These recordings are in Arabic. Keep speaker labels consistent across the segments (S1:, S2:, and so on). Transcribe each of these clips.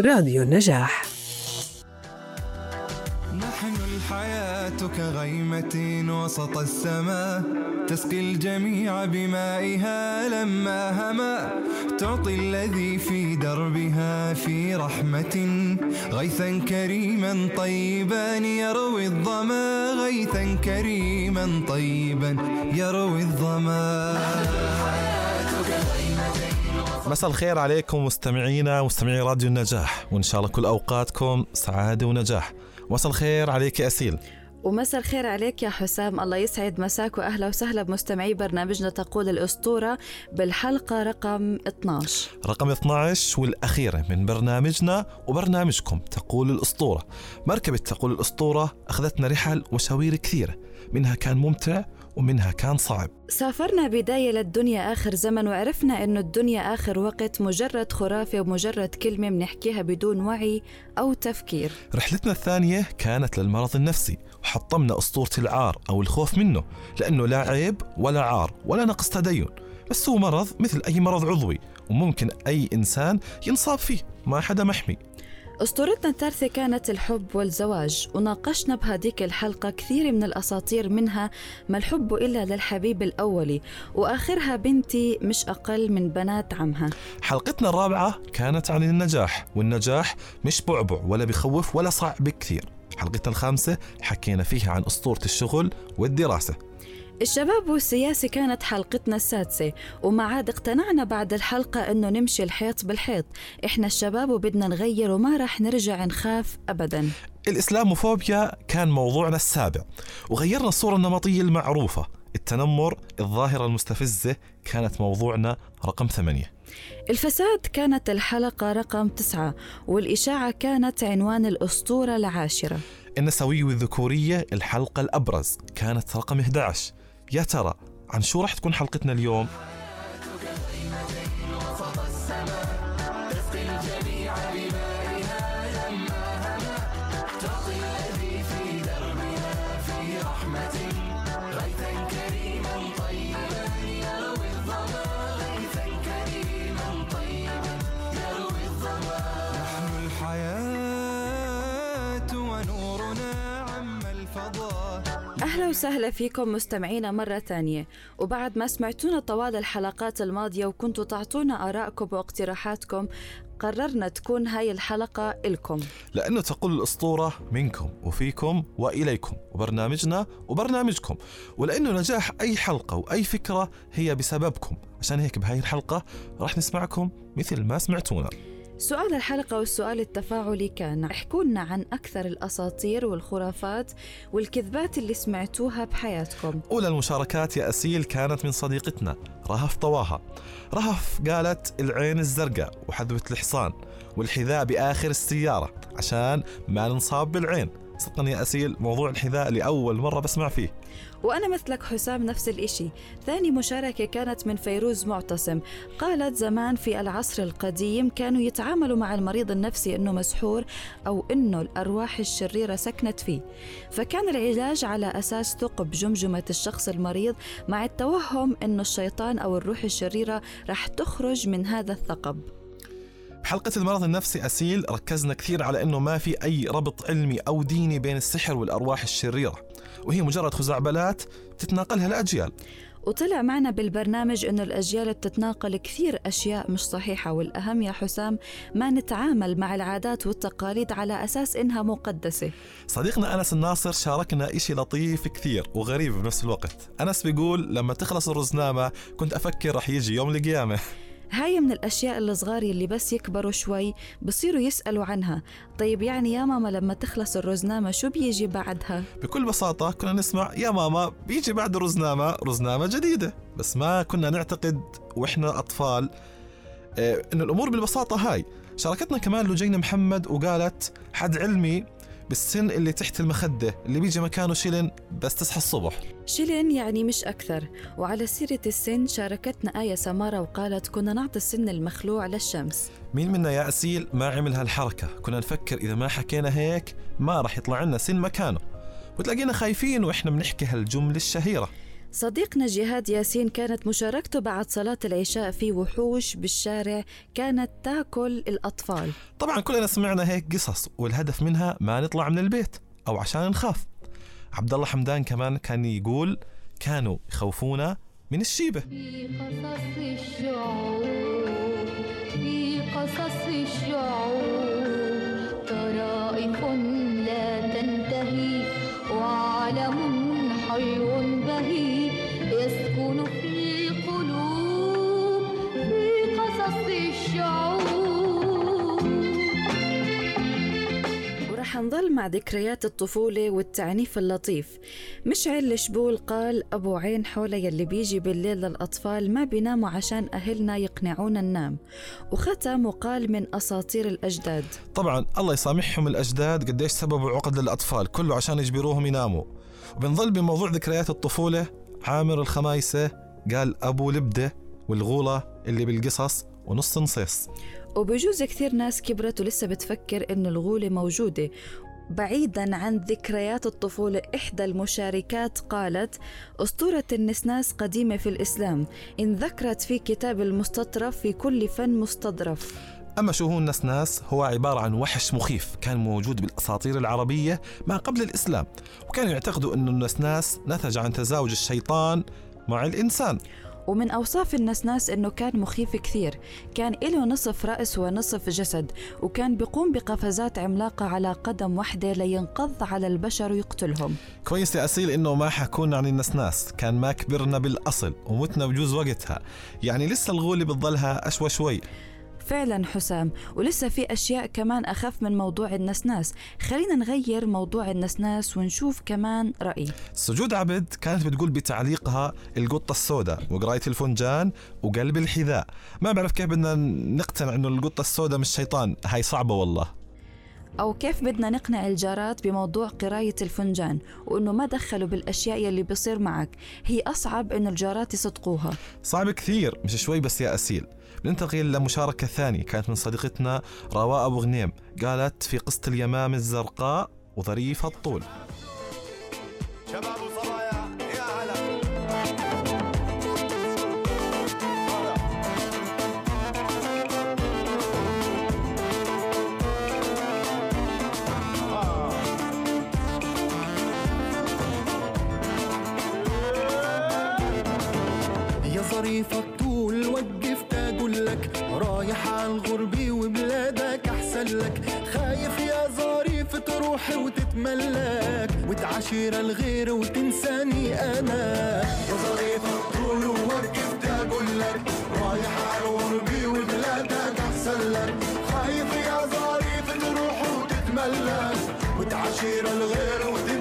S1: راديو النجاح.
S2: نحن الحياة كغيمة وسط السماء تسقي الجميع بمائها لما هما تعطي الذي في دربها في رحمة. غيثا كريما طيبا يروي الظما غيثا كريما طيبا يروي الظما.
S3: مساء الخير عليكم مستمعينا مستمعي راديو النجاح وإن شاء الله كل أوقاتكم سعادة ونجاح. مساء الخير عليك يا أسيل.
S4: ومساء الخير عليك يا حسام. الله يسعد. مساك وأهلا وسهلا بمستمعي برنامجنا تقول الأسطورة بالحلقة رقم 12
S3: رقم 12 والاخيره من برنامجنا وبرنامجكم تقول الأسطورة. مركبة تقول الأسطورة أخذتنا رحل وشوير كثيره منها كان ممتع ومنها كان صعب.
S4: سافرنا بداية للدنيا آخر زمن وعرفنا إنه الدنيا آخر وقت مجرد خرافة ومجرد كلمة بنحكيها بدون وعي أو تفكير.
S3: رحلتنا الثانية كانت للمرض النفسي وحطمنا أسطورة العار أو الخوف منه لأنه لا عيب ولا عار ولا نقص تدين. بس هو مرض مثل أي مرض عضوي وممكن أي إنسان ينصاب فيه ما حدا محمي.
S4: أسطورتنا الثالثة كانت الحب والزواج وناقشنا بهذيك الحلقة كثير من الأساطير منها ما الحب إلا للحبيب الأولي وآخرها بنتي مش أقل من بنات عمها.
S3: حلقتنا الرابعة كانت عن النجاح والنجاح مش بعبع ولا بخوف ولا صعب كثير حلقتنا الخامسة حكينا فيها عن أسطورة الشغل والدراسة.
S4: الشباب والسياسة كانت حلقتنا السادسة وما عاد اقتنعنا بعد الحلقة إنه نمشي الحيط بالحيط. إحنا الشباب وبدنا نغير وما رح نرجع نخاف ابدا.
S3: الإسلاموفوبيا كان موضوعنا السابع وغيرنا الصورة النمطية المعروفة. التنمر الظاهرة المستفزة كانت موضوعنا رقم ثمانية.
S4: الفساد كانت الحلقة رقم تسعة والإشاعة كانت عنوان الأسطورة العاشرة.
S3: النسوية والذكورية الحلقة الأبرز كانت رقم 11 يا ترى عن شو راح تكون حلقتنا اليوم؟
S2: ونورنا عم الفضاء
S4: أهلا وسهلا فيكم مستمعينا مرة ثانية وبعد ما سمعتونا طوال الحلقات الماضية وكنتوا تعطونا آرائكم واقتراحاتكم قررنا تكون هاي الحلقة إلكم.
S3: لأنه تقول الأسطورة منكم وفيكم وإليكم وبرنامجنا وبرنامجكم. ولأنه نجاح أي حلقة وأي فكرة هي بسببكم. عشان هيك بهاي الحلقة راح نسمعكم مثل ما سمعتونا.
S4: سؤال الحلقة والسؤال التفاعلي كان احكوا لنا عن أكثر الأساطير والخرافات والكذبات اللي سمعتوها بحياتكم.
S3: أولى المشاركات يا أسيل كانت من صديقتنا رهف طواها. رهف قالت العين الزرقاء وحذوة الحصان والحذاء بآخر السيارة عشان ما ننصاب بالعين. صدقني يا أسيل موضوع الحذاء لأول مرة بسمع فيه.
S4: وأنا مثلك حسام نفس الإشي. ثاني مشاركة كانت من فيروز معتصم. قالت زمان في العصر القديم كانوا يتعاملوا مع المريض النفسي أنه مسحور أو أنه الأرواح الشريرة سكنت فيه. فكان العلاج على أساس ثقب جمجمة الشخص المريض مع التوهم أنه الشيطان أو الروح الشريرة رح تخرج من هذا الثقب.
S3: بحلقة المرض النفسي أسيل ركزنا كثير على أنه ما في أي ربط علمي أو ديني بين السحر والأرواح الشريرة وهي مجرد خزعبلات تتناقلها الأجيال
S4: وطلع معنا بالبرنامج إنه الأجيال بتتناقل كثير أشياء مش صحيحة والأهم يا حسام ما نتعامل مع العادات والتقاليد على أساس إنها مقدسة.
S3: صديقنا أنس الناصر شاركنا إشي لطيف كثير وغريب بنفس الوقت. أنس بيقول لما تخلص الرزنامة كنت أفكر رح يجي يوم القيامة.
S4: هاي من الأشياء الصغار اللي بس يكبروا شوي بصيروا يسألوا عنها. طيب يعني يا ماما لما تخلص الرزنامة شو بيجي بعدها؟
S3: بكل بساطة كنا نسمع يا ماما بيجي بعد الرزنامة رزنامة جديدة. بس ما كنا نعتقد وإحنا أطفال آه، إنه الأمور بالبساطة هاي. شاركتنا كمان لجينا محمد وقالت حد علمي بالسن اللي تحت المخدة اللي بيجي مكانه شيلن بس تصحى الصبح.
S4: شلن يعني مش أكثر. وعلى سيرة السن شاركتنا آية سمارة وقالت كنا نعطي السن المخلوع للشمس.
S3: مين منا يا أسيل ما عمل هالحركة؟ كنا نفكر إذا ما حكينا هيك ما راح يطلع لنا سن مكانه. وتلاقينا خايفين وإحنا بنحكي هالجملة الشهيرة.
S4: صديقنا جهاد ياسين كانت مشاركته بعد صلاة العشاء في وحوش بالشارع كانت تأكل الأطفال.
S3: طبعا كلنا سمعنا هيك قصص والهدف منها ما نطلع من البيت أو عشان نخاف. عبد الله حمدان كمان كان يقول كانوا يخوفونا من الشيبة.
S1: في قصص
S4: مع ذكريات الطفولة والتعنيف اللطيف. مشعل الشبول قال أبو عين حولة يلي بيجي بالليل للأطفال ما بيناموا عشان أهلنا يقنعونا ننام. وختم وقال من أساطير الأجداد.
S3: طبعا الله يسامحهم الأجداد قديش سببوا عقد للأطفال كله عشان يجبروهم يناموا. وبنظل بموضوع ذكريات الطفولة عامر الخمايسة قال أبو لبدة والغولة اللي بالقصص ونص نصيص.
S4: وبجوز كثير ناس كبرت ولسه بتفكر إنه الغولة موجودة بعيدا عن ذكريات الطفولة إحدى المشاركات قالت أسطورة النسناس قديمة في الإسلام إن ذكرت في كتاب المستطرف في كل فن مستظرف.
S3: أما شو هو النسناس هو عبارة عن وحش مخيف كان موجود بالأساطير العربية ما قبل الإسلام وكانوا يعتقدوا أن النسناس نتج عن تزاوج الشيطان مع الإنسان.
S4: ومن أوصاف النسناس إنه كان مخيف كثير. كان له نصف رأس ونصف جسد وكان بيقوم بقفزات عملاقة على قدم واحدة لينقض على البشر ويقتلهم.
S3: كويس يا أسيل إنه ما حكونا عن النسناس كان ما كبرنا بالأصل ومتنا بجوز وقتها. يعني لسه الغولة بتضلها أشوى شوي.
S4: فعلا حسام ولسه في أشياء كمان أخف من موضوع النسناس. خلينا نغير موضوع النسناس ونشوف كمان رأي.
S3: سجود عبد كانت بتقول بتعليقها القطة السوداء وقراية الفنجان وقلب الحذاء. ما بعرف كيف بدنا نقتنع إنه القطة السوداء مش شيطان. هاي صعبة والله.
S4: أو كيف بدنا نقنع الجارات بموضوع قراية الفنجان وإنه ما دخلوا بالأشياء يلي بيصير معك. هي أصعب إنه الجارات يصدقوها.
S3: صعب كثير مش شوي بس يا أسيل. ننتقل لمشاركة ثانية كانت من صديقتنا رواء أبو غنيم. قالت في قصة اليمام الزرقاء وظريف الطول.
S2: شباب. يا
S5: ظريف الطول وقفت أقول لك رايح على الغربة وبلادك أحسن لك. خايف يا ظريف تروح وتتملك وتعاشر الغير وتنساني أنا. يا ظريف الطول وقفت أقول لك رايح على الغربة وبلادك أحسن لك. خايف يا ظريف تروح وتتملك وتعاشر الغير وتنساني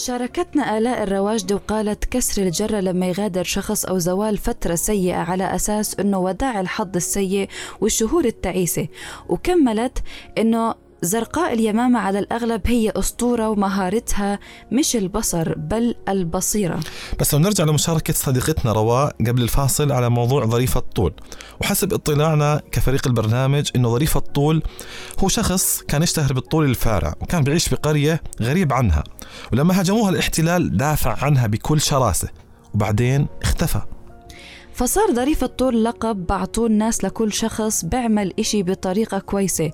S4: شاركتنا آلاء الرواجدي وقالت كسر الجرة لما يغادر شخص أو زوال فترة سيئة على أساس أنه وداع الحظ السيء والشهور التعيسة وكملت أنه زرقاء اليمامة على الأغلب هي أسطورة ومهارتها مش البصر بل البصيرة.
S3: بس لو نرجع لمشاركة صديقتنا رواء قبل الفاصل على موضوع ظريف الطول. وحسب اطلاعنا كفريق البرنامج إنه ظريف الطول هو شخص كان يشتهر بالطول الفارع وكان بيعيش في قرية غريب عنها. ولما هاجموها الاحتلال دافع عنها بكل شراسة وبعدين اختفى.
S4: فصار ظريف الطول لقب بعطوه الناس لكل شخص بيعمل إشي بطريقة كويسة.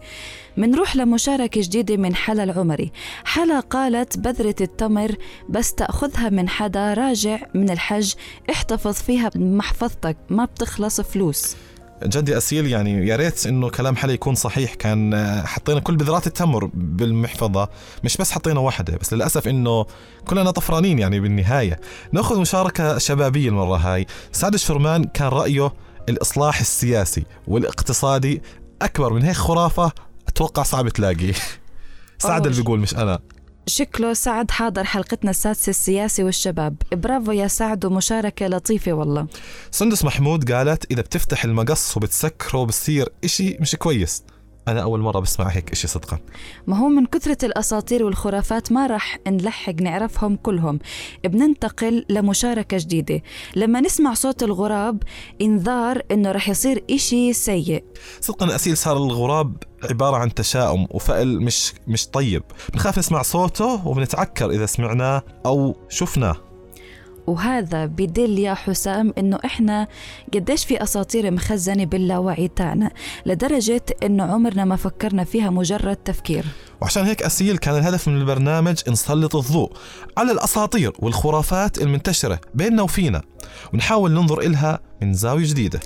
S4: منروح لمشاركة جديدة من حلا العمري. حلا قالت بذرة التمر بس تأخذها من حدا راجع من الحج احتفظ فيها بمحفظتك ما بتخلص فلوس.
S3: جدي أسيل يعني يا ريت إنه كلام حلا يكون صحيح. كان آه، حطينا كل بذرات التمر بالمحفظة مش بس حطينا واحدة بس للأسف إنه كلنا طفرانين يعني بالنهاية. نأخذ مشاركة شبابية المرة هاي. سعد الشرمان كان رأيه الإصلاح السياسي والاقتصادي أكبر من هيك خرافة أتوقع صعب تلاقي سعد اللي. بيقول مش أنا.
S4: شكله سعد حاضر حلقتنا السادسة السياسي والشباب. برافو يا سعد ومشاركة لطيفة والله.
S3: سندس محمود قالت إذا بتفتح المقص وبتسكره بصير إشي مش كويس. أنا أول مرة بسمع هيك إشي صدقا.
S4: ما هو من كثرة الأساطير والخرافات ما رح نلحق نعرفهم كلهم. بننتقل لمشاركة جديدة. لما نسمع صوت الغراب إنذار إنه رح يصير إشي سيء.
S3: صدقا أسيل صار الغراب عبارة عن تشاؤم وفأل مش مش طيب. بنخاف نسمع صوته وبنتعكر إذا سمعناه أو شفناه.
S4: وهذا بدل يا حسام إنه إحنا قديش في أساطير مخزنة باللاوعي تاعنا لدرجة إنه عمرنا ما فكرنا فيها مجرد تفكير.
S3: وعشان هيك أسيل كان الهدف من البرنامج نسلط الضوء على الأساطير والخرافات المنتشرة بيننا وفينا ونحاول ننظر إلها من زاوية جديدة.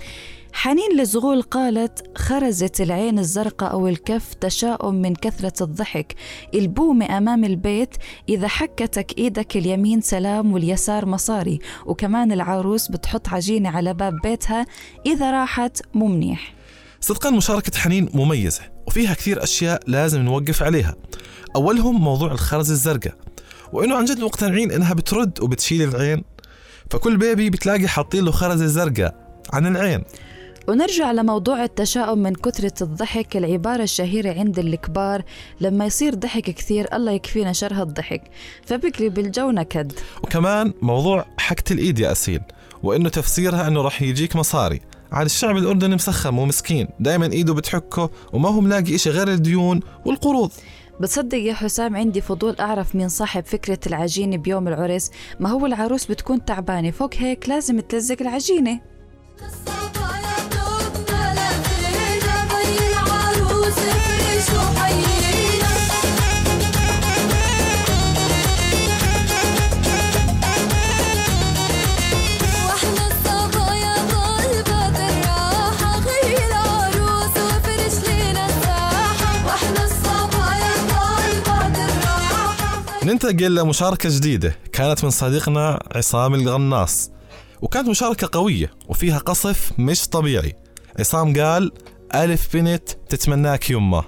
S4: حنين لزغول قالت خرزت العين الزرقاء أو الكف تشاؤم من كثرة الضحك. البومة أمام البيت إذا حكتك إيدك اليمين سلام واليسار مصاري. وكمان العروس بتحط عجينة على باب بيتها. إذا راحت مو منيح
S3: صدقا مشاركة حنين مميزة وفيها كثير أشياء لازم نوقف عليها. أولهم موضوع الخرز الزرقاء وإنه عن جد مقتنعين إنها بترد وبتشيل العين. فكل بيبي بتلاقي حاطين له خرزة زرقاء عن العين.
S4: ونرجع لموضوع التشاؤم من كثرة الضحك. العبارة الشهيرة عند الكبار لما يصير ضحك كثير الله يكفينا شر هالضحك فبقلب الجو نكد.
S3: وكمان موضوع حكة الإيد يا أسيل وإنه تفسيرها إنه رح يجيك مصاري. على الشعب الأردني مسخم ومسكين دايما إيده بتحكه وما هو ملاقي إشي غير الديون والقروض.
S4: بتصدق يا حسام عندي فضول أعرف مين صاحب فكرة العجينة بيوم العرس. ما هو العروس بتكون تعبانة؟ فوق هيك لازم تلزق العجينة.
S3: ننتقل لمشاركة جديدة. كانت من صديقنا عصام الغناص. وكانت مشاركة قوية وفيها قصف مش طبيعي. عصام قال ألف بنت تتمناك يمه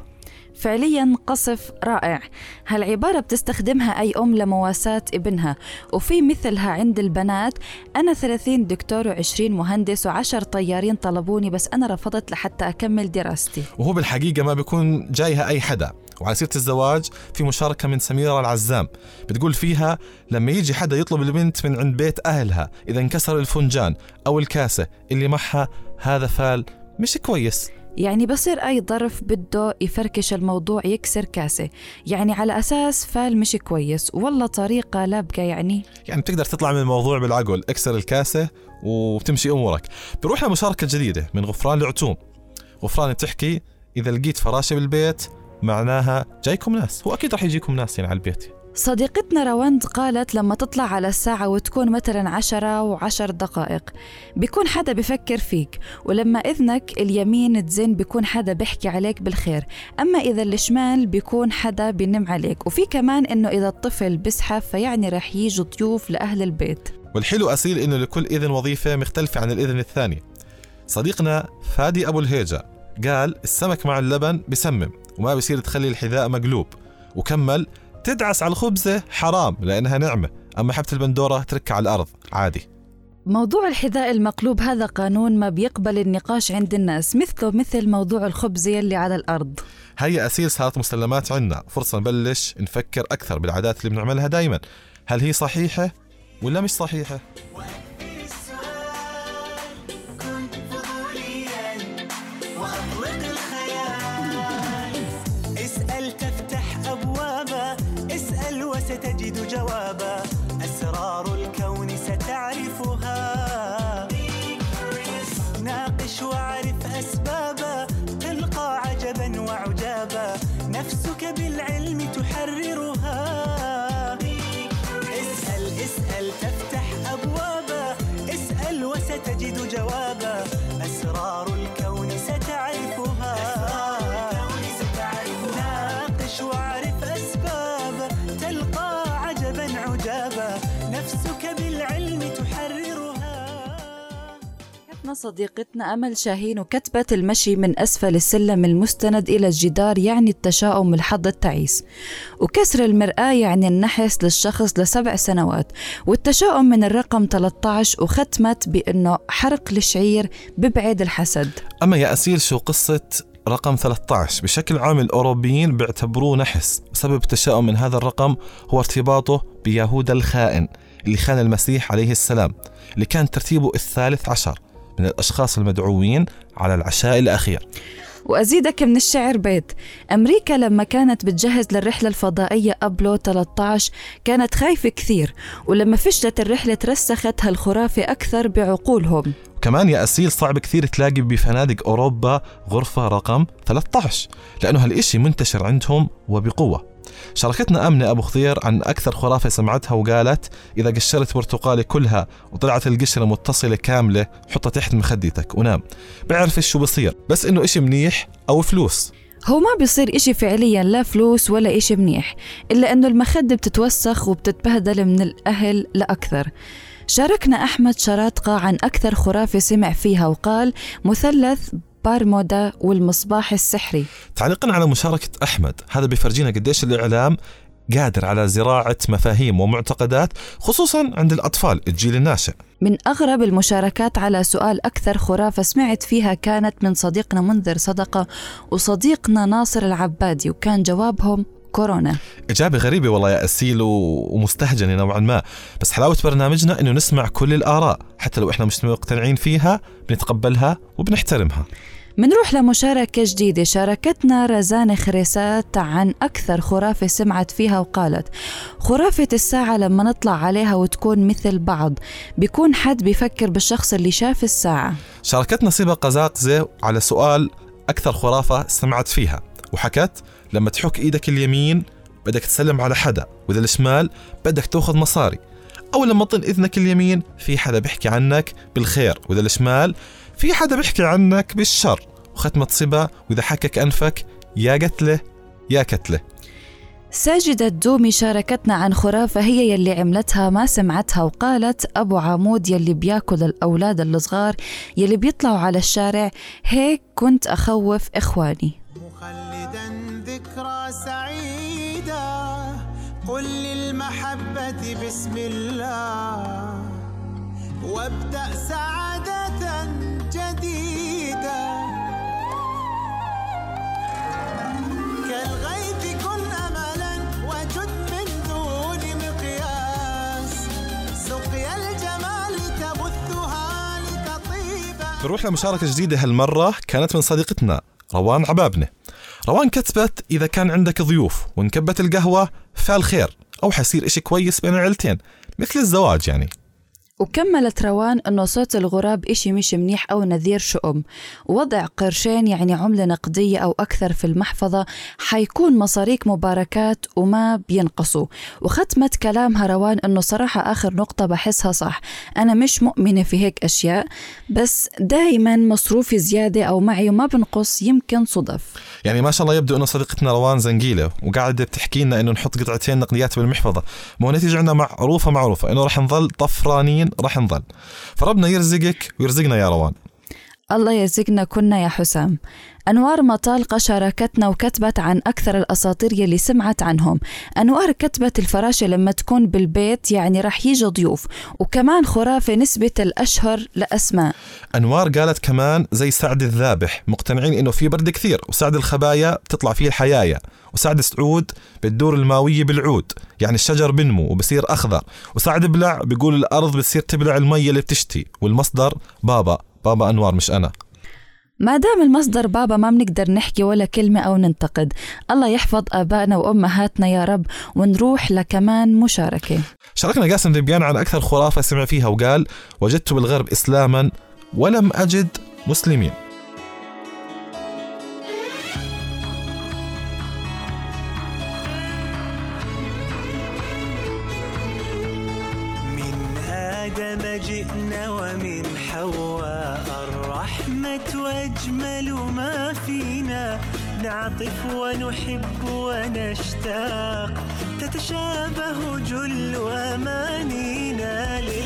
S4: فعليا قصف رائع. هالعبارة بتستخدمها أي أم لمواساة ابنها وفي مثلها عند البنات أنا 30 دكتور و20 مهندس و10 طيارين طلبوني بس أنا رفضت لحتى أكمل دراستي.
S3: وهو بالحقيقة ما بيكون جايها أي حدا. وعلى سيرة الزواج في مشاركة من سميرة العزام. بتقول فيها لما يجي حدا يطلب البنت من عند بيت أهلها إذا انكسر الفنجان أو الكاسة اللي معها هذا فال مش كويس.
S4: يعني بصير أي ظرف بده يفركش الموضوع يكسر كاسة. يعني على أساس فال مش كويس. والله طريقة لابقة يعني.
S3: يعني بتقدر تطلع من الموضوع بالعقل اكسر الكاسة وبتمشي أمورك. بروح لمشاركة جديدة من غفران لعتوم. غفران بتحكي إذا لقيت فراشة بالبيت معناها جايكم ناس. هو أكيد رح يجيكم ناس يعني على البيت.
S4: صديقتنا رواند قالت لما تطلع على الساعة وتكون مثلا عشرة وعشر دقائق بيكون حدا بفكر فيك ولما إذنك اليمين تزن بيكون حدا بيحكي عليك بالخير أما إذا الشمال بيكون حدا بينم عليك وفي كمان إنه إذا الطفل بزحف فيعني رح يجوا ضيوف لأهل البيت.
S3: والحلو أسيل إنه لكل إذن وظيفة مختلفة عن الإذن الثاني. صديقنا فادي أبو الهيجة قال السمك مع اللبن بسمم وما بصير تخلي الحذاء مقلوب وكمل تدعس على الخبزة حرام لأنها نعمة أما حبة البندورة تركها على الأرض عادي.
S4: موضوع الحذاء المقلوب هذا قانون ما بيقبل النقاش عند الناس مثله مثل موضوع الخبز يلي على الأرض.
S3: هي أسيل صارت مسلمات عنا فرصة نبلش نفكر أكثر بالعادات اللي بنعملها دايما. هل هي صحيحة ولا مش صحيحة؟
S6: وستجد جوابا. أسرار الكون ستعرفها. ناقش واعرف أسبابا. تلقى عجبا وعجابا. نفسك بالعلم تحررها.
S4: صديقتنا أمل شاهين وكتبت المشي من أسفل السلم المستند إلى الجدار يعني التشاؤم الحظ التعيس. وكسر المرآة يعني النحس للشخص لسبع سنوات. والتشاؤم من الرقم 13 وختمت بأنه حرق الشعير ببعد الحسد.
S3: أما يا أسيل شو قصة رقم 13 بشكل عام الأوروبيين بيعتبروه نحس. وسبب التشاؤم من هذا الرقم هو ارتباطه بيهوذا الخائن اللي خان المسيح عليه السلام اللي كان ترتيبه الثالث عشر. من الأشخاص المدعوين على العشاء الأخير.
S4: وأزيدك من الشعر بيت. أمريكا لما كانت بتجهز للرحلة الفضائية أبلو 13 كانت خايفة كثير ولما فشلت الرحلة ترسخت هالخرافة أكثر بعقولهم.
S3: كمان يا أسيل صعب كثير تلاقي بفنادق أوروبا غرفة رقم 13 لأنه هالإشي منتشر عندهم وبقوة. شاركتنا أمنة أبو خضير عن أكثر خرافة سمعتها وقالت إذا قشرت برتقالة كلها وطلعت القشرة متصلة كاملة حطها تحت مخدتك ونام بعرف شو بصير بس إنه إشي منيح أو فلوس.
S4: هو ما بيصير إشي فعليا لا فلوس ولا إشي منيح إلا أنه المخدة بتتوسخ وبتتبهدل من الأهل لأكثر. شاركنا أحمد شراطقة عن أكثر خرافة سمع فيها وقال مثلث بارمودا والمصباح السحري.
S3: تعليقا على مشاركة أحمد هذا بيفرجينا قديش الإعلام قادر على زراعة مفاهيم ومعتقدات خصوصا عند الأطفال الجيل الناشئ.
S4: من أغرب المشاركات على سؤال أكثر خرافة سمعت فيها كانت من صديقنا منذر صدقة وصديقنا ناصر العبادي وكان جوابهم كورونا.
S3: إجابة غريبة والله يا أسيل ومستهجنة نوعا ما. بس حلاوة برنامجنا إنه نسمع كل الآراء حتى لو إحنا مش مقتنعين فيها بنتقبلها وبنحترمها.
S4: منروح لمشاركة جديدة. شاركتنا رزانة خريسات عن أكثر خرافة سمعت فيها وقالت خرافة الساعة لما نطلع عليها وتكون مثل بعض بيكون حد بيفكر بالشخص اللي شاف الساعة.
S3: شاركتنا صبا قزاقزة على سؤال أكثر خرافة سمعت فيها. وحكت لما تحك إيدك اليمين بدك تسلم على حدا وإذا الشمال بدك تأخذ مصاري. أو لما تطن إذنك اليمين في حدا بيحكي عنك بالخير وإذا الشمال في حدا بيحكي عنك بالشر. وختمة صبا وإذا حكك أنفك يا قتلة يا كتله
S4: ساجدة الدومي شاركتنا عن خرافة هي يلي عملتها ما سمعتها وقالت أبو عمود يلي بياكل الأولاد الصغار يلي بيطلعوا على الشارع هيك كنت أخوف إخواني.
S6: ذكرى سعيدة. قل للمحبة بسم الله. وابدأ سعادة جديدة. كالغيث كن أملا وجد من دون مقياس. سقيا الجمال تبثها لتطيب
S3: نروح لمشاركة جديدة هالمرة كانت من صديقتنا روان عبابنة. روان كتبت إذا كان عندك ضيوف وانكبت القهوة فالخير أو حيصير إشي كويس بين العيلتين. مثل الزواج يعني.
S4: وكملت روان أنه صوت الغراب إشي مش منيح أو نذير شؤم. وضع قرشين يعني عملة نقدية أو أكثر في المحفظة حيكون مصاريك مباركات وما بينقصوا. وختمت كلامها روان أنه صراحة آخر نقطة بحسها صح. أنا مش مؤمنة في هيك أشياء بس دايما مصروفي زيادة أو معي وما بنقص يمكن صدف.
S3: يعني ما شاء الله يبدو إنه صديقتنا روان زنقيله وقاعدة بتحكي لنا إنه نحط قطعتين نقديات بالمحفظة. ما هو نتيجة عندنا معروفة معروفة إنه رح نظل طفرانين رح نظل فربنا يرزقك ويرزقنا يا روان.
S4: الله يرزقنا كنا يا حسام. أنوار مطالقة شاركتنا وكتبت عن أكثر الأساطير يلي سمعت عنهم. أنوار كتبت الفراشة لما تكون بالبيت يعني رح يجي ضيوف وكمان خرافة نسبة الأشهر لأسماء.
S3: أنوار قالت كمان زي سعد الذابح مقتنعين إنه في برد كثير وسعد الخبايا بتطلع فيه الحيايا وسعد سعود بتدور الماوية بالعود يعني الشجر بنمو وبصير أخضر وسعد بلع بيقول الأرض بتصير تبلع الميه اللي بتشتي والمصدر بابا. بابا أنوار مش أنا.
S4: ما دام المصدر بابا ما بنقدر نحكي ولا كلمة أو ننتقد. الله يحفظ آبائنا وأمهاتنا يا رب ونروح لكمان مشاركة.
S3: شاركنا قاسم ذبيان عن أكثر خرافة سمع فيها وقال وجدت بالغرب إسلاما ولم أجد مسلمين.
S6: آدم جئنا ومن حواء الرحمة وأجمل ما فينا نعطف ونحب ونشتاق تتشابه جل أمانينا للخير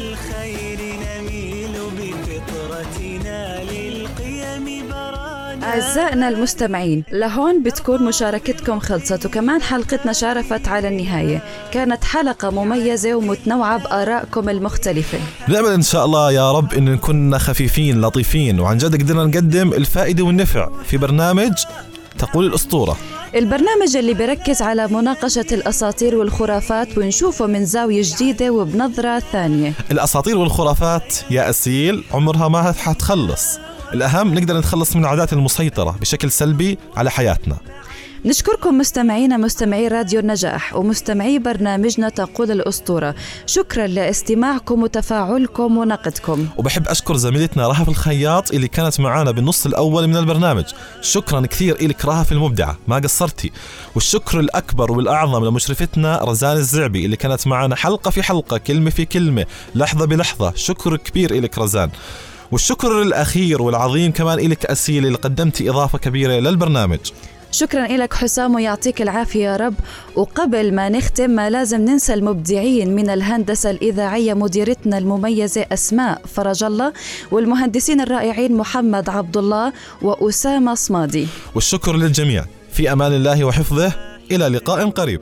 S4: أعزائنا المستمعين لهون بتكون مشاركتكم خلصت وكمان حلقتنا شارفت على النهاية. كانت حلقة مميزة ومتنوعة بآرائكم المختلفة.
S3: نأمل إن شاء الله يا رب إن نكون خفيفين لطيفين وعن جد قدرنا نقدم الفائدة والنفع في برنامج تقول الأسطورة.
S4: البرنامج اللي بركز على مناقشة الأساطير والخرافات ونشوفه من زاوية جديدة وبنظرة ثانية.
S3: الأساطير والخرافات يا أسيل عمرها ما حتخلص. الأهم نقدر نتخلص من العادات المسيطرة بشكل سلبي على حياتنا.
S4: نشكركم مستمعينا مستمعي راديو النجاح ومستمعي برنامجنا تقول الأسطورة. شكرا لاستماعكم وتفاعلكم ونقدكم.
S3: وبحب أشكر زميلتنا رهف الخياط اللي كانت معانا بالنص الأول من البرنامج. شكرا كثير إلك رهف المبدعة ما قصرتي. والشكر الأكبر والأعظم لمشرفتنا رزان الزعبي اللي كانت معانا حلقة في حلقة كلمة في كلمة لحظة بلحظة. شكر كبير إلك رزان. والشكر الأخير والعظيم كمان إلك أسيل اللي قدمتي إضافة كبيرة للبرنامج.
S4: شكرا لك حسام ويعطيك العافية يا رب. وقبل ما نختم ما لازم ننسى المبدعين من الهندسة الإذاعية مديرتنا المميزة أسماء فرج الله والمهندسين الرائعين محمد عبد الله وأسامة صمادي.
S3: والشكر للجميع. في أمان الله وحفظه. إلى لقاء قريب.